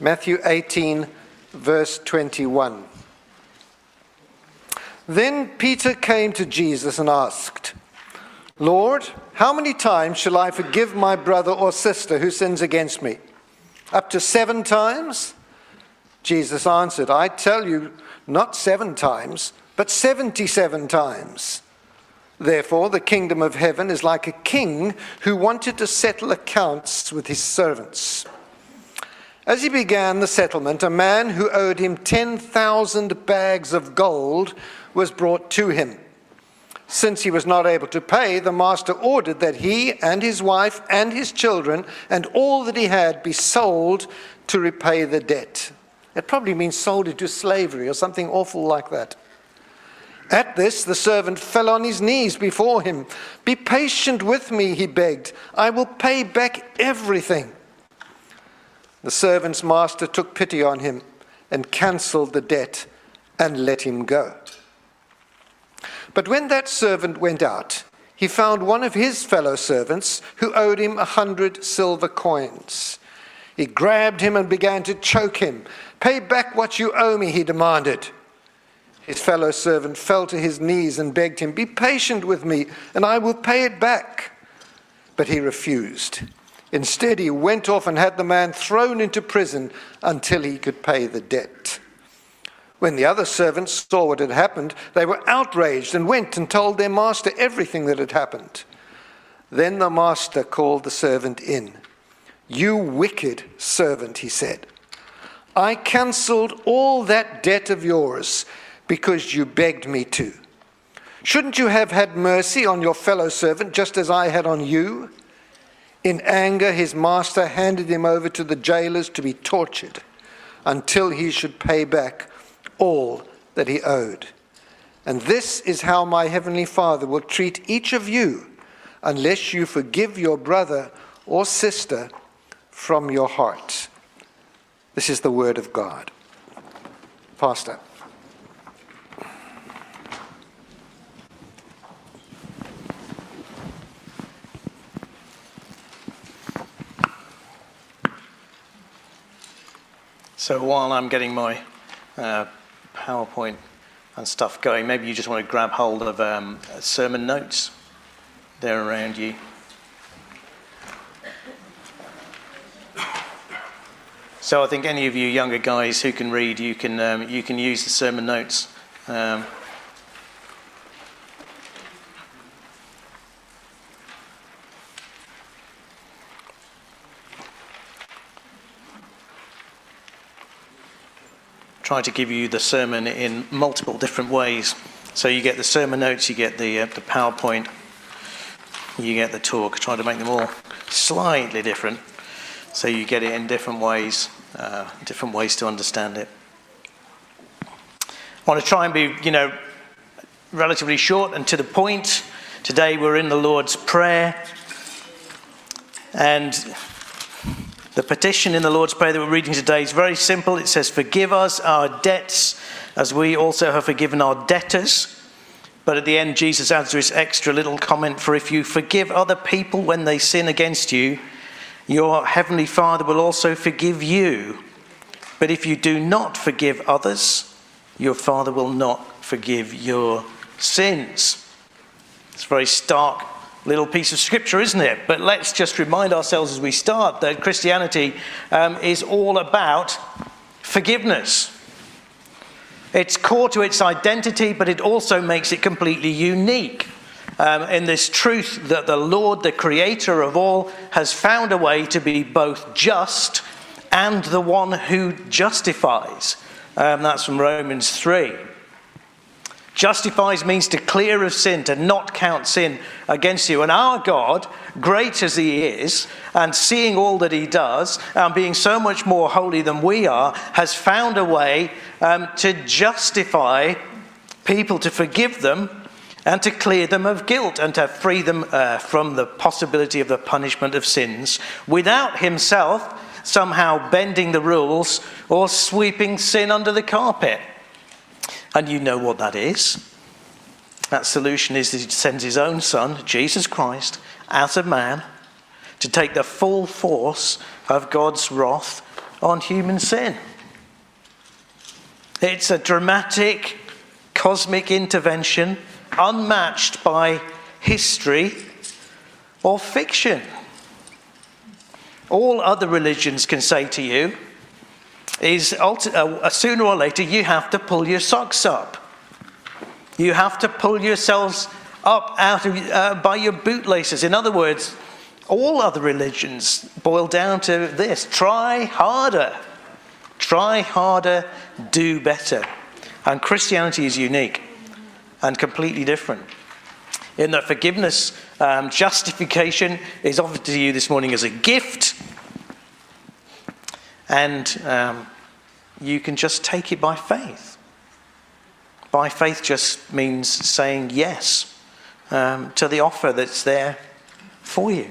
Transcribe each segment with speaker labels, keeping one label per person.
Speaker 1: Matthew 18, verse 21. Then Peter came to Jesus and asked, Lord, how many times shall I forgive my brother or sister who sins against me? Up to seven times? Jesus answered, I tell you, not seven times, but seventy seven times. Therefore, the kingdom of heaven is like a king who wanted to settle accounts with his servants. As he began the settlement, a man who owed him 10,000 bags of gold was brought to him. Since he was not able to pay, the master ordered that he and his wife and his children and all that he had be sold to repay the debt. It probably means sold into slavery or something awful like that. At this, the servant fell on his knees before him. Be patient with me, he begged. I will pay back everything. The servant's master took pity on him and cancelled the debt and let him go. But when that servant went out, he found one of his fellow servants who owed him a hundred silver coins. He grabbed him and began to choke him. Pay back what you owe me, he demanded. His fellow servant fell to his knees and begged him, Be patient with me, and I will pay it back. But he refused. Instead, he went off and had the man thrown into prison until he could pay the debt. When the other servants saw what had happened, they were outraged and went and told their master everything that had happened. Then the master called the servant in. You wicked servant, he said. I cancelled all that debt of yours because you begged me to. Shouldn't you have had mercy on your fellow servant just as I had on you? In anger, his master handed him over to the jailers to be tortured until he should pay back all that he owed. And this is how my heavenly Father will treat each of you unless you forgive your brother or sister from your heart. This is the word of God. Pastor.
Speaker 2: So while I'm getting my uh, PowerPoint and stuff going, maybe you just want to grab hold of um, sermon notes. They're around you. So I think any of you younger guys who can read, you can um, you can use the sermon notes. Um, try to give you the sermon in multiple different ways. So you get the sermon notes, you get the, uh, the PowerPoint, you get the talk. Try to make them all slightly different so you get it in different ways, uh, different ways to understand it. I want to try and be, you know, relatively short and to the point. Today we're in the Lord's Prayer. And the petition in the Lord's Prayer that we're reading today is very simple. It says, Forgive us our debts as we also have forgiven our debtors. But at the end, Jesus adds this extra little comment for if you forgive other people when they sin against you, your heavenly Father will also forgive you. But if you do not forgive others, your Father will not forgive your sins. It's very stark little piece of scripture, isn't it? But let's just remind ourselves as we start that Christianity um, is all about forgiveness. It's core to its identity, but it also makes it completely unique. Um, in this truth that the Lord, the creator of all, has found a way to be both just and the one who justifies. Um, that's from Romans 3. Justifies means to clear of sin, to not count sin against you. And our God, great as He is, and seeing all that He does, and being so much more holy than we are, has found a way um, to justify people, to forgive them, and to clear them of guilt, and to free them uh, from the possibility of the punishment of sins without Himself somehow bending the rules or sweeping sin under the carpet. And you know what that is. That solution is that he sends his own son, Jesus Christ, as a man, to take the full force of God's wrath on human sin. It's a dramatic, cosmic intervention unmatched by history or fiction. All other religions can say to you is uh, sooner or later you have to pull your socks up. You have to pull yourselves up out of, uh, by your bootlaces. In other words, all other religions boil down to this try harder. Try harder, do better. And Christianity is unique and completely different. In that forgiveness, um, justification is offered to you this morning as a gift, and um, you can just take it by faith. By faith just means saying yes um, to the offer that's there for you.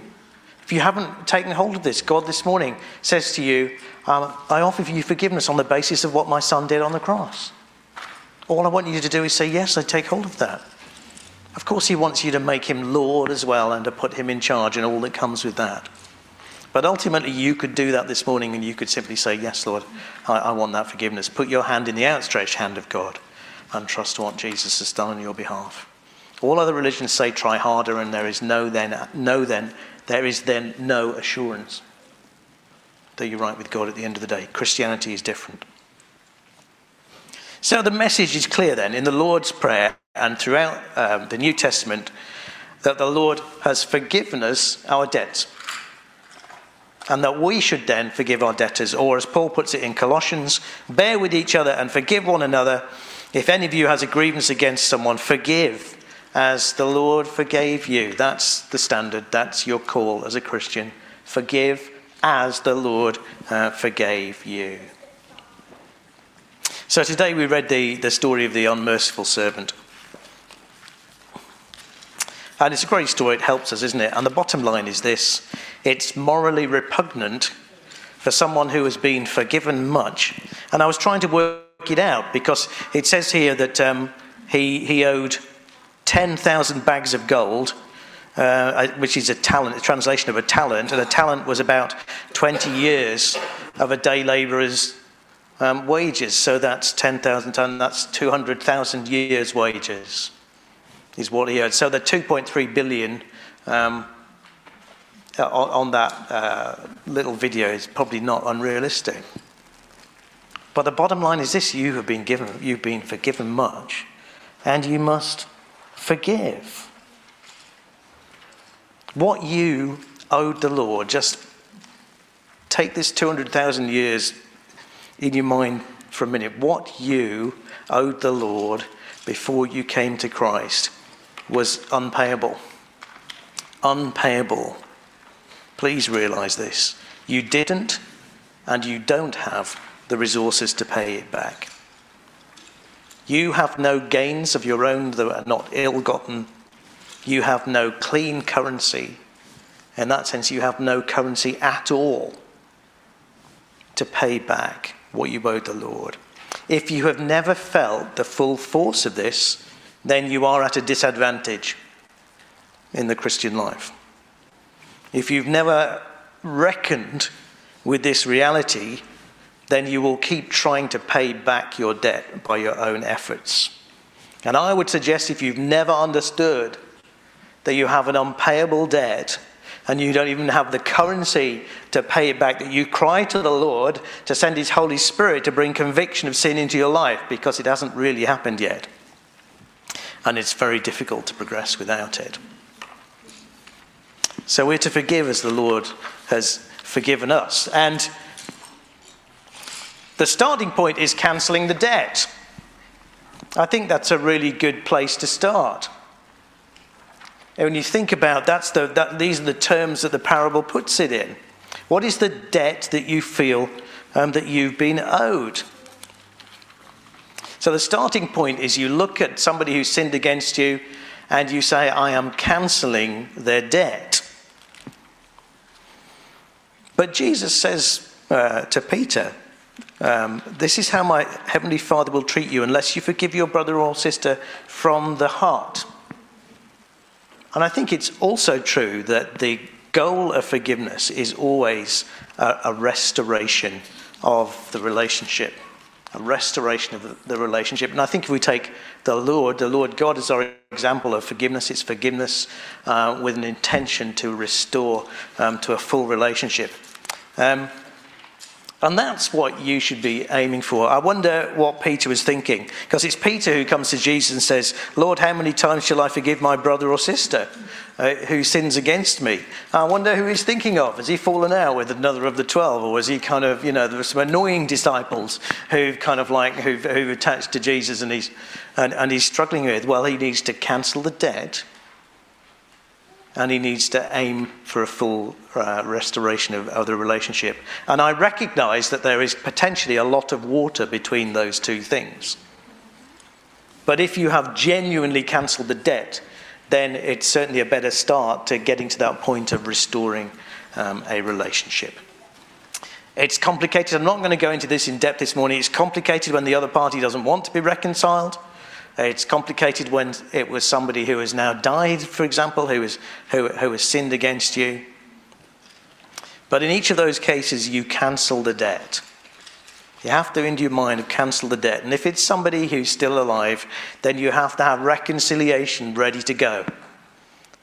Speaker 2: If you haven't taken hold of this, God this morning says to you, um, I offer you forgiveness on the basis of what my son did on the cross. All I want you to do is say, Yes, I take hold of that. Of course, He wants you to make Him Lord as well and to put Him in charge and all that comes with that. But ultimately, you could do that this morning and you could simply say, Yes, Lord, I, I want that forgiveness. Put your hand in the outstretched hand of God and trust what Jesus has done on your behalf. All other religions say try harder, and there is no then, no then, there is then no assurance that you're right with God at the end of the day. Christianity is different. So the message is clear then in the Lord's Prayer and throughout um, the New Testament that the Lord has forgiven us our debts. And that we should then forgive our debtors, or as Paul puts it in Colossians, bear with each other and forgive one another. If any of you has a grievance against someone, forgive as the Lord forgave you. That's the standard. That's your call as a Christian. Forgive as the Lord uh, forgave you. So today we read the, the story of the unmerciful servant. And it's a great story, it helps us, isn't it? And the bottom line is this it's morally repugnant for someone who has been forgiven much. And I was trying to work it out because it says here that um, he, he owed 10,000 bags of gold, uh, which is a talent, a translation of a talent, and a talent was about 20 years of a day labourer's um, wages. So that's 10,000 tons, that's 200,000 years' wages, is what he owed. So the 2.3 billion um, on, on, that uh, little video is probably not unrealistic. But the bottom line is this you have been given, you've been forgiven much, and you must forgive. What you owed the Lord, just take this 200,000 years in your mind for a minute. What you owed the Lord before you came to Christ was unpayable. Unpayable. Please realize this. You didn't and you don't have the resources to pay it back. You have no gains of your own that are not ill gotten. You have no clean currency. In that sense, you have no currency at all to pay back what you owe the Lord. If you have never felt the full force of this, then you are at a disadvantage in the Christian life. If you've never reckoned with this reality, then you will keep trying to pay back your debt by your own efforts. And I would suggest if you've never understood that you have an unpayable debt and you don't even have the currency to pay it back, that you cry to the Lord to send His Holy Spirit to bring conviction of sin into your life because it hasn't really happened yet. And it's very difficult to progress without it. So we're to forgive as the Lord has forgiven us. And the starting point is cancelling the debt. I think that's a really good place to start. And when you think about that's the, that, these are the terms that the parable puts it in. What is the debt that you feel um, that you've been owed? So the starting point is you look at somebody who sinned against you and you say, I am cancelling their debt. But Jesus says uh, to Peter, um, this is how my heavenly Father will treat you unless you forgive your brother or sister from the heart. And I think it's also true that the goal of forgiveness is always a, a restoration of the relationship, a restoration of the relationship. And I think if we take the Lord, the Lord God is our example of forgiveness. It's forgiveness uh, with an intention to restore um, to a full relationship. Um, and that's what you should be aiming for. I wonder what Peter was thinking. Because it's Peter who comes to Jesus and says, Lord, how many times shall I forgive my brother or sister uh, who sins against me? I wonder who he's thinking of. Has he fallen out with another of the 12? Or was he kind of, you know, there were some annoying disciples who've kind of like, who've, who've attached to Jesus and he's, and, and he's struggling with? Well, he needs to cancel the debt and he needs to aim for a full uh, restoration of, of, the relationship. And I recognize that there is potentially a lot of water between those two things. But if you have genuinely cancelled the debt, then it's certainly a better start to getting to that point of restoring um, a relationship. It's complicated. I'm not going to go into this in depth this morning. It's complicated when the other party doesn't want to be reconciled. Uh, it's complicated when it was somebody who has now died, for example, who, is, who, who has sinned against you. But in each of those cases, you cancel the debt. You have to, in your mind, cancel the debt. And if it's somebody who's still alive, then you have to have reconciliation ready to go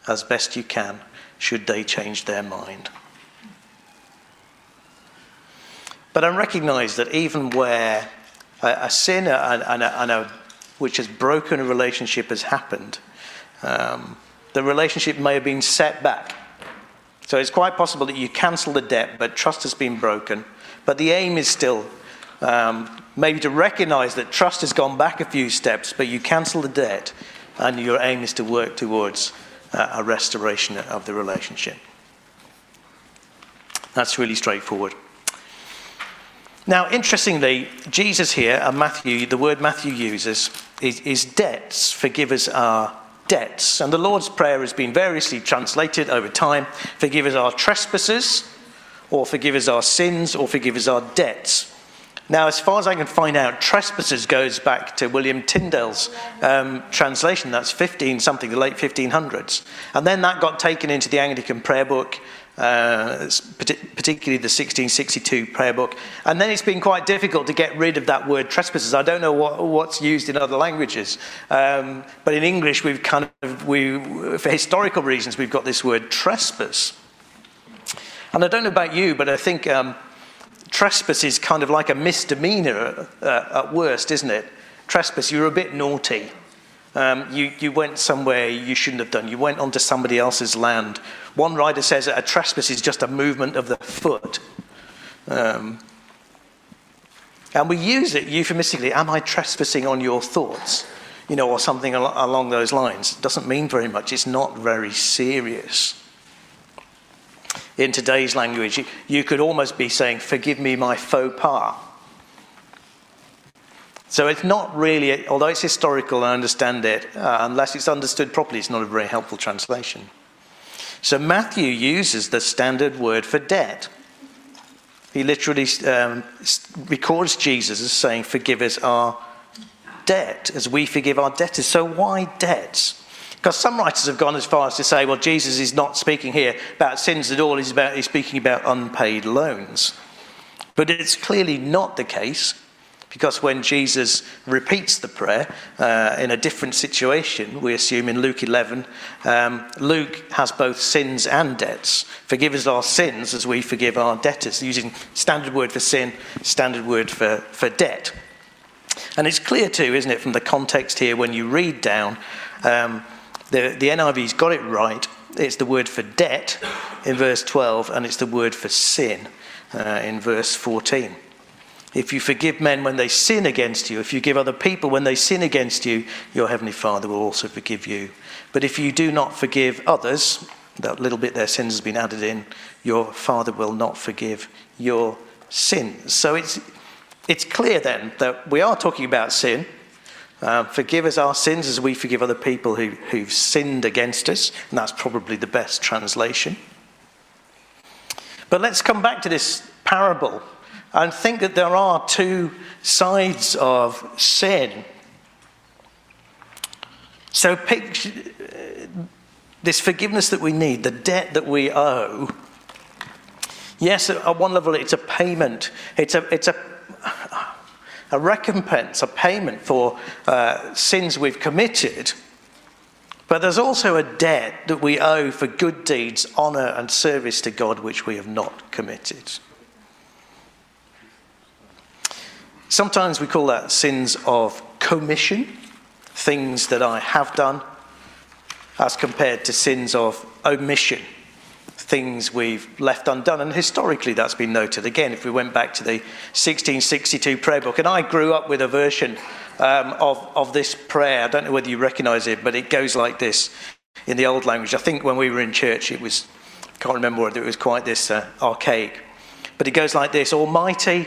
Speaker 2: as best you can, should they change their mind. But I recognize that even where a, a sin and, and, a, and a which has broken a relationship has happened, um, the relationship may have been set back. So it's quite possible that you cancel the debt, but trust has been broken. But the aim is still um, maybe to recognize that trust has gone back a few steps, but you cancel the debt, and your aim is to work towards uh, a restoration of the relationship. That's really straightforward. Now, interestingly, Jesus here, and Matthew, the word Matthew uses is, is debts. Forgive us our debts. And the Lord's Prayer has been variously translated over time forgive us our trespasses, or forgive us our sins, or forgive us our debts. Now, as far as I can find out, trespasses goes back to William Tyndale's um, translation. That's 15 something, the late 1500s. And then that got taken into the Anglican prayer book uh, particularly the 1662 prayer book. And then it's been quite difficult to get rid of that word trespasses. I don't know what, what's used in other languages, um, but in English, we've kind of, we, for historical reasons, we've got this word trespass. And I don't know about you, but I think um, trespass is kind of like a misdemeanor uh, at worst, isn't it? Trespass, you're a bit naughty. Um, you, you went somewhere you shouldn't have done. You went onto somebody else's land. One writer says that a trespass is just a movement of the foot. Um, and we use it euphemistically. Am I trespassing on your thoughts? You know, or something al- along those lines. It doesn't mean very much. It's not very serious. In today's language, you, you could almost be saying, Forgive me my faux pas. So it's not really, although it's historical, I understand it, uh, unless it's understood properly, it's not a very helpful translation. So Matthew uses the standard word for debt. He literally um, records Jesus as saying, Forgive us our debt as we forgive our debtors. So why debts? Because some writers have gone as far as to say, well, Jesus is not speaking here about sins at all, he's, about, he's speaking about unpaid loans. But it's clearly not the case. Because when Jesus repeats the prayer uh, in a different situation, we assume in Luke 11, um, Luke has both sins and debts. Forgive us our sins as we forgive our debtors, using standard word for sin, standard word for, for debt. And it's clear too, isn't it, from the context here when you read down, um, the, the NIV's got it right. It's the word for debt in verse 12, and it's the word for sin uh, in verse 14. If you forgive men when they sin against you, if you give other people when they sin against you, your heavenly Father will also forgive you. But if you do not forgive others, that little bit their sins has been added in, your Father will not forgive your sins. So it's, it's clear then that we are talking about sin. Uh, forgive us our sins as we forgive other people who, who've sinned against us. And that's probably the best translation. But let's come back to this parable and think that there are two sides of sin. So, picture this forgiveness that we need, the debt that we owe, Yes, at one level, it's a payment. It's a, it's a, a recompense, a payment for uh, sins we've committed. But there's also a debt that we owe for good deeds, honour, and service to God which we have not committed. Sometimes we call that sins of commission, things that I have done, as compared to sins of omission, things we've left undone. And historically, that's been noted. Again, if we went back to the 1662 prayer book, and I grew up with a version um, of, of this prayer. I don't know whether you recognize it, but it goes like this in the old language. I think when we were in church, it was, I can't remember whether it was quite this uh, archaic. But it goes like this Almighty,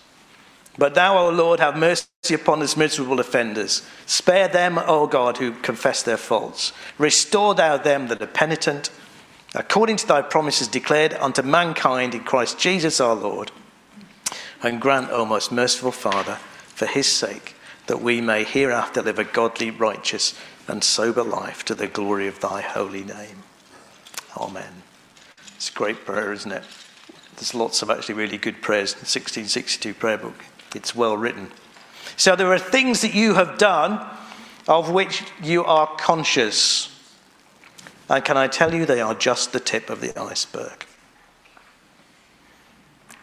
Speaker 2: But thou, O Lord, have mercy upon us miserable offenders. Spare them, O God, who confess their faults. Restore thou them that are penitent, according to thy promises declared unto mankind in Christ Jesus our Lord. And grant, O most merciful Father, for his sake, that we may hereafter live a godly, righteous, and sober life to the glory of thy holy name. Amen. It's a great prayer, isn't it? There's lots of actually really good prayers in the 1662 prayer book. It's well written. So there are things that you have done of which you are conscious. And can I tell you, they are just the tip of the iceberg.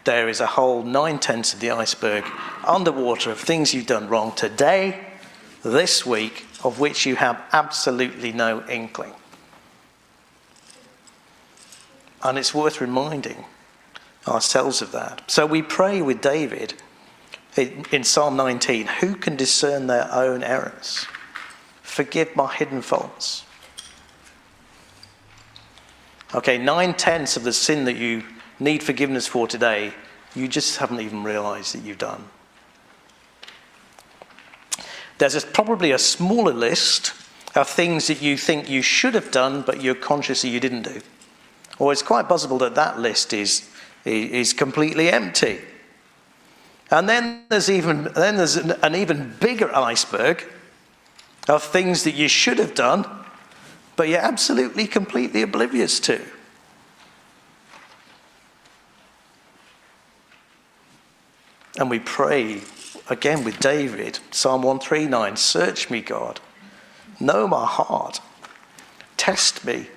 Speaker 2: There is a whole nine tenths of the iceberg underwater of things you've done wrong today, this week, of which you have absolutely no inkling. And it's worth reminding ourselves of that. So we pray with David in Psalm 19 who can discern their own errors? Forgive my hidden faults. Okay, nine tenths of the sin that you need forgiveness for today, you just haven't even realized that you've done. There's probably a smaller list of things that you think you should have done, but you're conscious that you didn't do. Or it's quite possible that that list is, is completely empty. And then there's even then there's an, an even bigger iceberg of things that you should have done, but you're absolutely completely oblivious to. And we pray again with David, Psalm 139 Search me, God. Know my heart. Test me.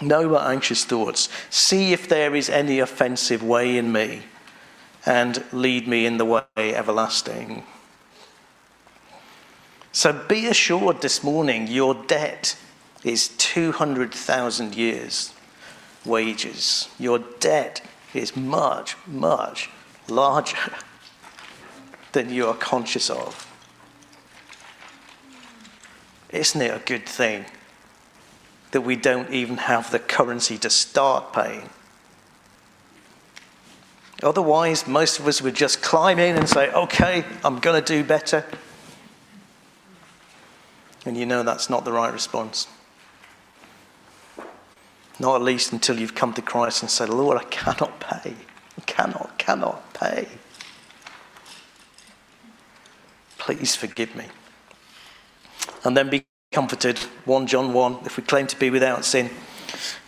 Speaker 2: Know my anxious thoughts. See if there is any offensive way in me and lead me in the way everlasting. So be assured this morning your debt is 200,000 years' wages. Your debt is much, much larger than you are conscious of. Isn't it a good thing that we don't even have the currency to start paying? Otherwise, most of us would just climb in and say, okay, I'm going to do better. And you know that's not the right response. Not at least until you've come to Christ and said, Lord, I cannot pay. I cannot, cannot pay. Please forgive me. And then be comforted. 1 John 1 if we claim to be without sin,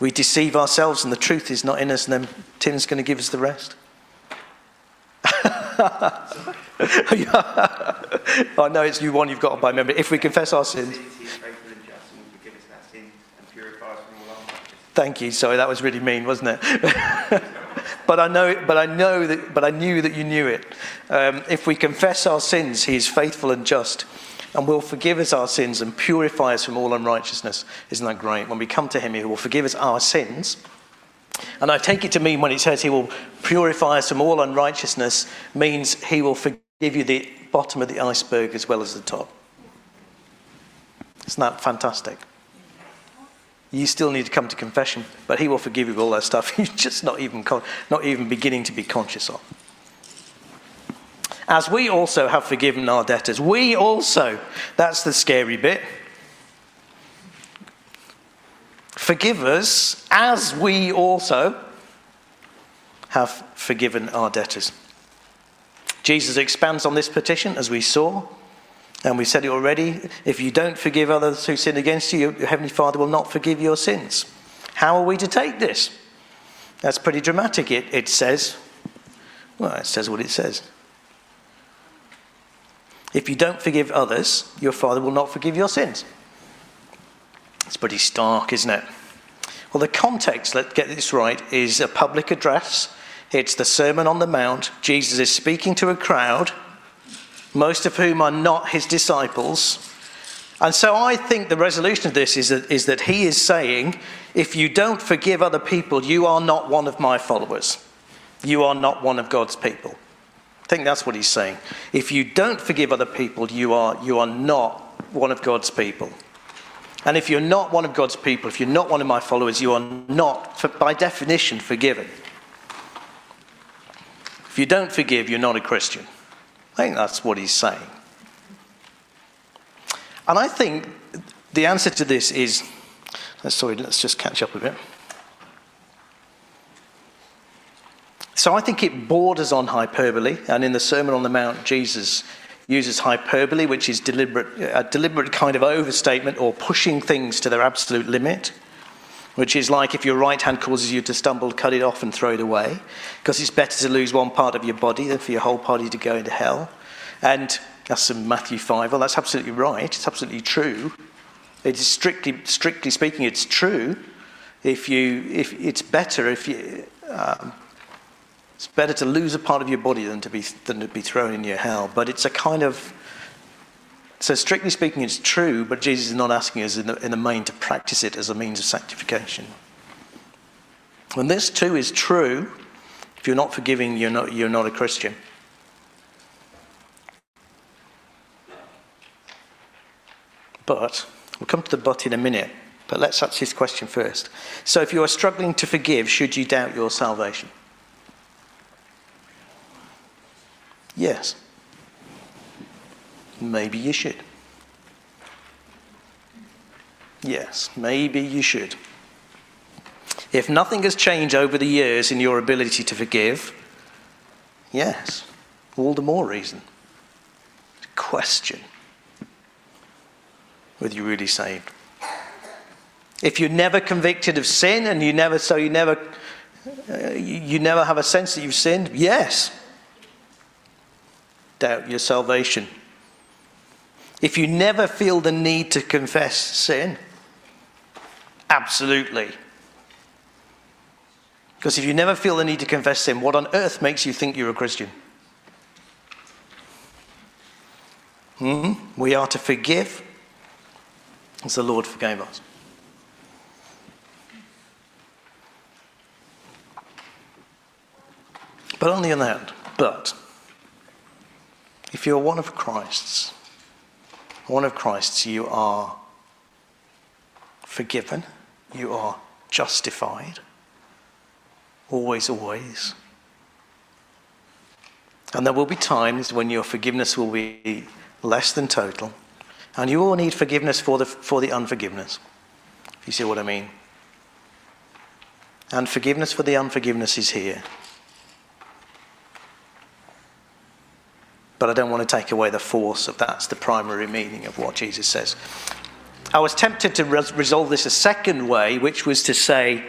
Speaker 2: we deceive ourselves and the truth is not in us, and then Tim's going to give us the rest. I know it's you one you've got by memory. If we confess our sins. Thank you. Sorry, that was really mean, wasn't it? but I know, but I know that, but I knew that you knew it. Um, if we confess our sins, He is faithful and just, and will forgive us our sins and purify us from all unrighteousness. Isn't that great? When we come to Him, He will forgive us our sins and I take it to mean when it says he will purify us from all unrighteousness, means he will forgive you the bottom of the iceberg as well as the top. Isn't that fantastic? You still need to come to confession, but he will forgive you all that stuff you're just not even, not even beginning to be conscious of. As we also have forgiven our debtors, we also, that's the scary bit, Forgive us as we also have forgiven our debtors. Jesus expands on this petition, as we saw, and we said it already. If you don't forgive others who sin against you, your Heavenly Father will not forgive your sins. How are we to take this? That's pretty dramatic. It, it says, well, it says what it says. If you don't forgive others, your Father will not forgive your sins. It's pretty stark, isn't it? Well, the context, let's get this right, is a public address. It's the Sermon on the Mount. Jesus is speaking to a crowd, most of whom are not his disciples. And so I think the resolution of this is that, is that he is saying, if you don't forgive other people, you are not one of my followers. You are not one of God's people. I think that's what he's saying. If you don't forgive other people, you are, you are not one of God's people. And if you're not one of God's people, if you're not one of my followers, you are not, for, by definition, forgiven. If you don't forgive, you're not a Christian. I think that's what he's saying. And I think the answer to this is uh, sorry, let's just catch up a bit. So I think it borders on hyperbole, and in the Sermon on the Mount, Jesus uses hyperbole, which is deliberate, a deliberate kind of overstatement or pushing things to their absolute limit, which is like if your right hand causes you to stumble, cut it off and throw it away, because it's better to lose one part of your body than for your whole body to go into hell. And that's in Matthew 5. Well, that's absolutely right. It's absolutely true. It is strictly, strictly speaking, it's true. If you, if it's better if you, um, it's better to lose a part of your body than to be, than to be thrown in your hell. But it's a kind of. So, strictly speaking, it's true, but Jesus is not asking us in the, in the main to practice it as a means of sanctification. When this too is true, if you're not forgiving, you're not, you're not a Christian. But, we'll come to the but in a minute, but let's answer this question first. So, if you are struggling to forgive, should you doubt your salvation? Yes. Maybe you should. Yes, maybe you should. If nothing has changed over the years in your ability to forgive, yes, all the more reason to question whether you're really saved. If you're never convicted of sin and you never, so you never, uh, you never have a sense that you've sinned, yes, doubt your salvation. If you never feel the need to confess sin, absolutely. Because if you never feel the need to confess sin, what on earth makes you think you're a Christian? hmm We are to forgive as the Lord forgave us. But on the other hand, but if you're one of Christ's, one of Christ's, you are forgiven, you are justified, always, always. And there will be times when your forgiveness will be less than total, and you will need forgiveness for the, for the unforgiveness, if you see what I mean. And forgiveness for the unforgiveness is here. But I don't want to take away the force of that's the primary meaning of what Jesus says. I was tempted to res- resolve this a second way, which was to say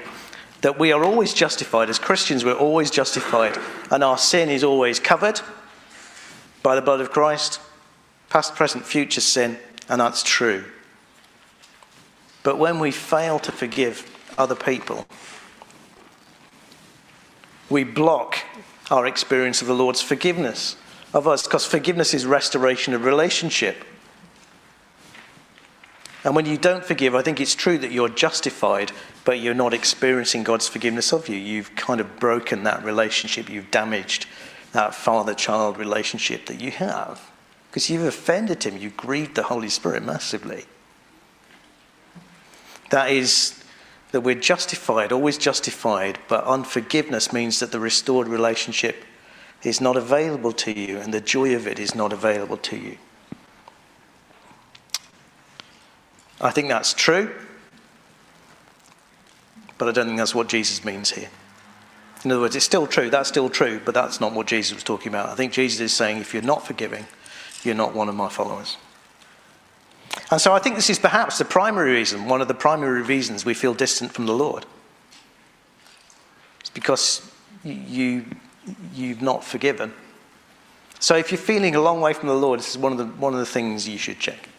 Speaker 2: that we are always justified. As Christians, we're always justified, and our sin is always covered by the blood of Christ past, present, future sin, and that's true. But when we fail to forgive other people, we block our experience of the Lord's forgiveness of us because forgiveness is restoration of relationship. And when you don't forgive, I think it's true that you're justified, but you're not experiencing God's forgiveness of you. You've kind of broken that relationship, you've damaged that father child relationship that you have because you've offended Him, you've grieved the Holy Spirit massively. That is that we're justified, always justified, but unforgiveness means that the restored relationship is not available to you, and the joy of it is not available to you. I think that's true. But I don't think that's what Jesus means here. In other words, it's still true, that's still true, but that's not what Jesus was talking about. I think Jesus is saying if you're not forgiving, you're not one of my followers. And so I think this is perhaps the primary reason, one of the primary reasons we feel distant from the Lord. It's because you, you've not forgiven. So if you're feeling a long way from the Lord, this is one of the, one of the things you should check.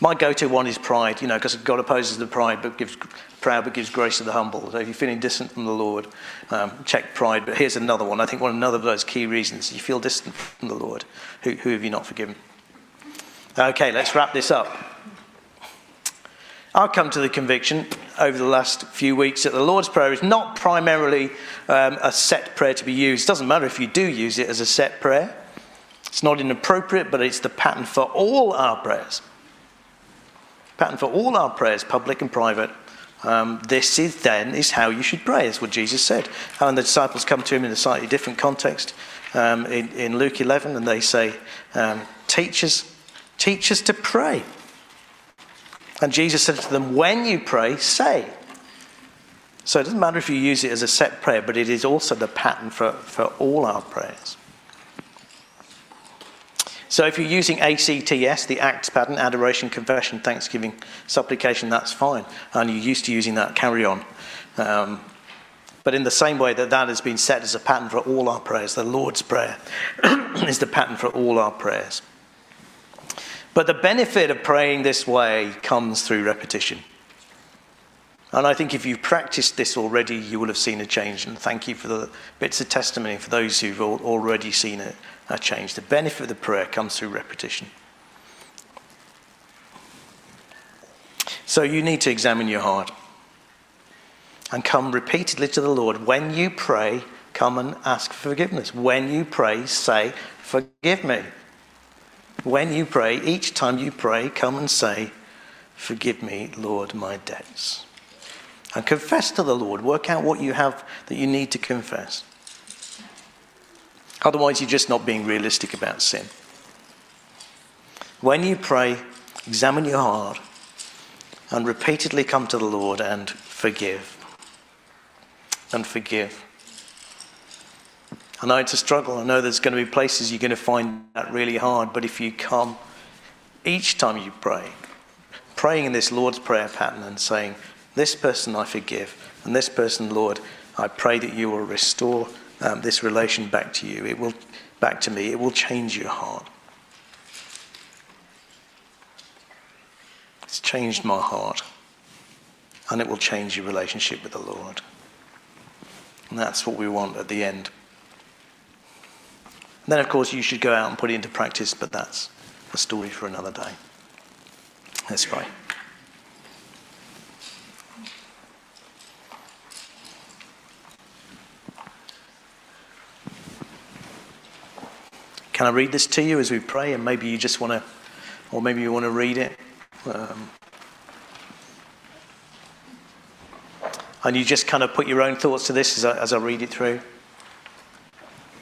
Speaker 2: My go-to one is pride, you know, because God opposes the pride, but gives proud, but gives grace to the humble. So if you're feeling distant from the Lord, um, check pride. But here's another one. I think one another of those key reasons you feel distant from the Lord. Who, who have you not forgiven? Okay, let's wrap this up. I've come to the conviction over the last few weeks that the Lord's Prayer is not primarily um, a set prayer to be used. It doesn't matter if you do use it as a set prayer. It's not inappropriate, but it's the pattern for all our prayers pattern for all our prayers, public and private. Um, this is then is how you should pray. That's what Jesus said. And the disciples come to him in a slightly different context um, in, in, Luke 11, and they say, um, "Teach us, teach us to pray." And Jesus said to them, "When you pray, say." So it doesn't matter if you use it as a set prayer, but it is also the pattern for, for all our prayers. So if you're using ACTS, the Acts pattern, adoration, confession, thanksgiving, supplication, that's fine. And you're used to using that, carry on. Um, but in the same way that that has been set as a pattern for all our prayers, the Lord's Prayer is the pattern for all our prayers. But the benefit of praying this way comes through repetition. And I think if you've practiced this already, you will have seen a change. And thank you for the bits of testimony for those who've already seen it a change. The benefit of the prayer comes through repetition. So you need to examine your heart and come repeatedly to the Lord. When you pray, come and ask for forgiveness. When you pray, say, Forgive me. When you pray, each time you pray, come and say, Forgive me, Lord, my debts. And confess to the Lord. Work out what you have that you need to confess. Otherwise, you're just not being realistic about sin. When you pray, examine your heart and repeatedly come to the Lord and forgive. And forgive. I know it's a struggle. I know there's going to be places you're going to find that really hard. But if you come each time you pray, praying in this Lord's Prayer pattern and saying, This person I forgive, and this person, Lord, I pray that you will restore um, this relation back to you. It will, back to me. It will change your heart. It's changed my heart. And it will change your relationship with the Lord. And that's what we want at the end. And then, of course, you should go out and put it into practice, but that's a story for another day. Let's pray. Can I read this to you as we pray? And maybe you just want to, or maybe you want to read it. Um, and you just kind of put your own thoughts to this as I, as I read it through.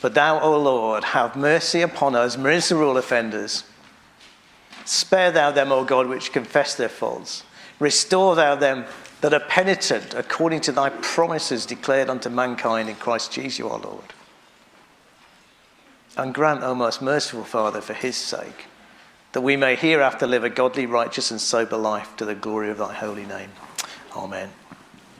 Speaker 2: But thou, O Lord, have mercy upon us, miserable offenders. Spare thou them, O God, which confess their faults. Restore thou them that are penitent according to thy promises declared unto mankind in Christ Jesus our Lord. And grant, O most merciful Father, for his sake, that we may hereafter live a godly, righteous, and sober life to the glory of thy holy name. Amen.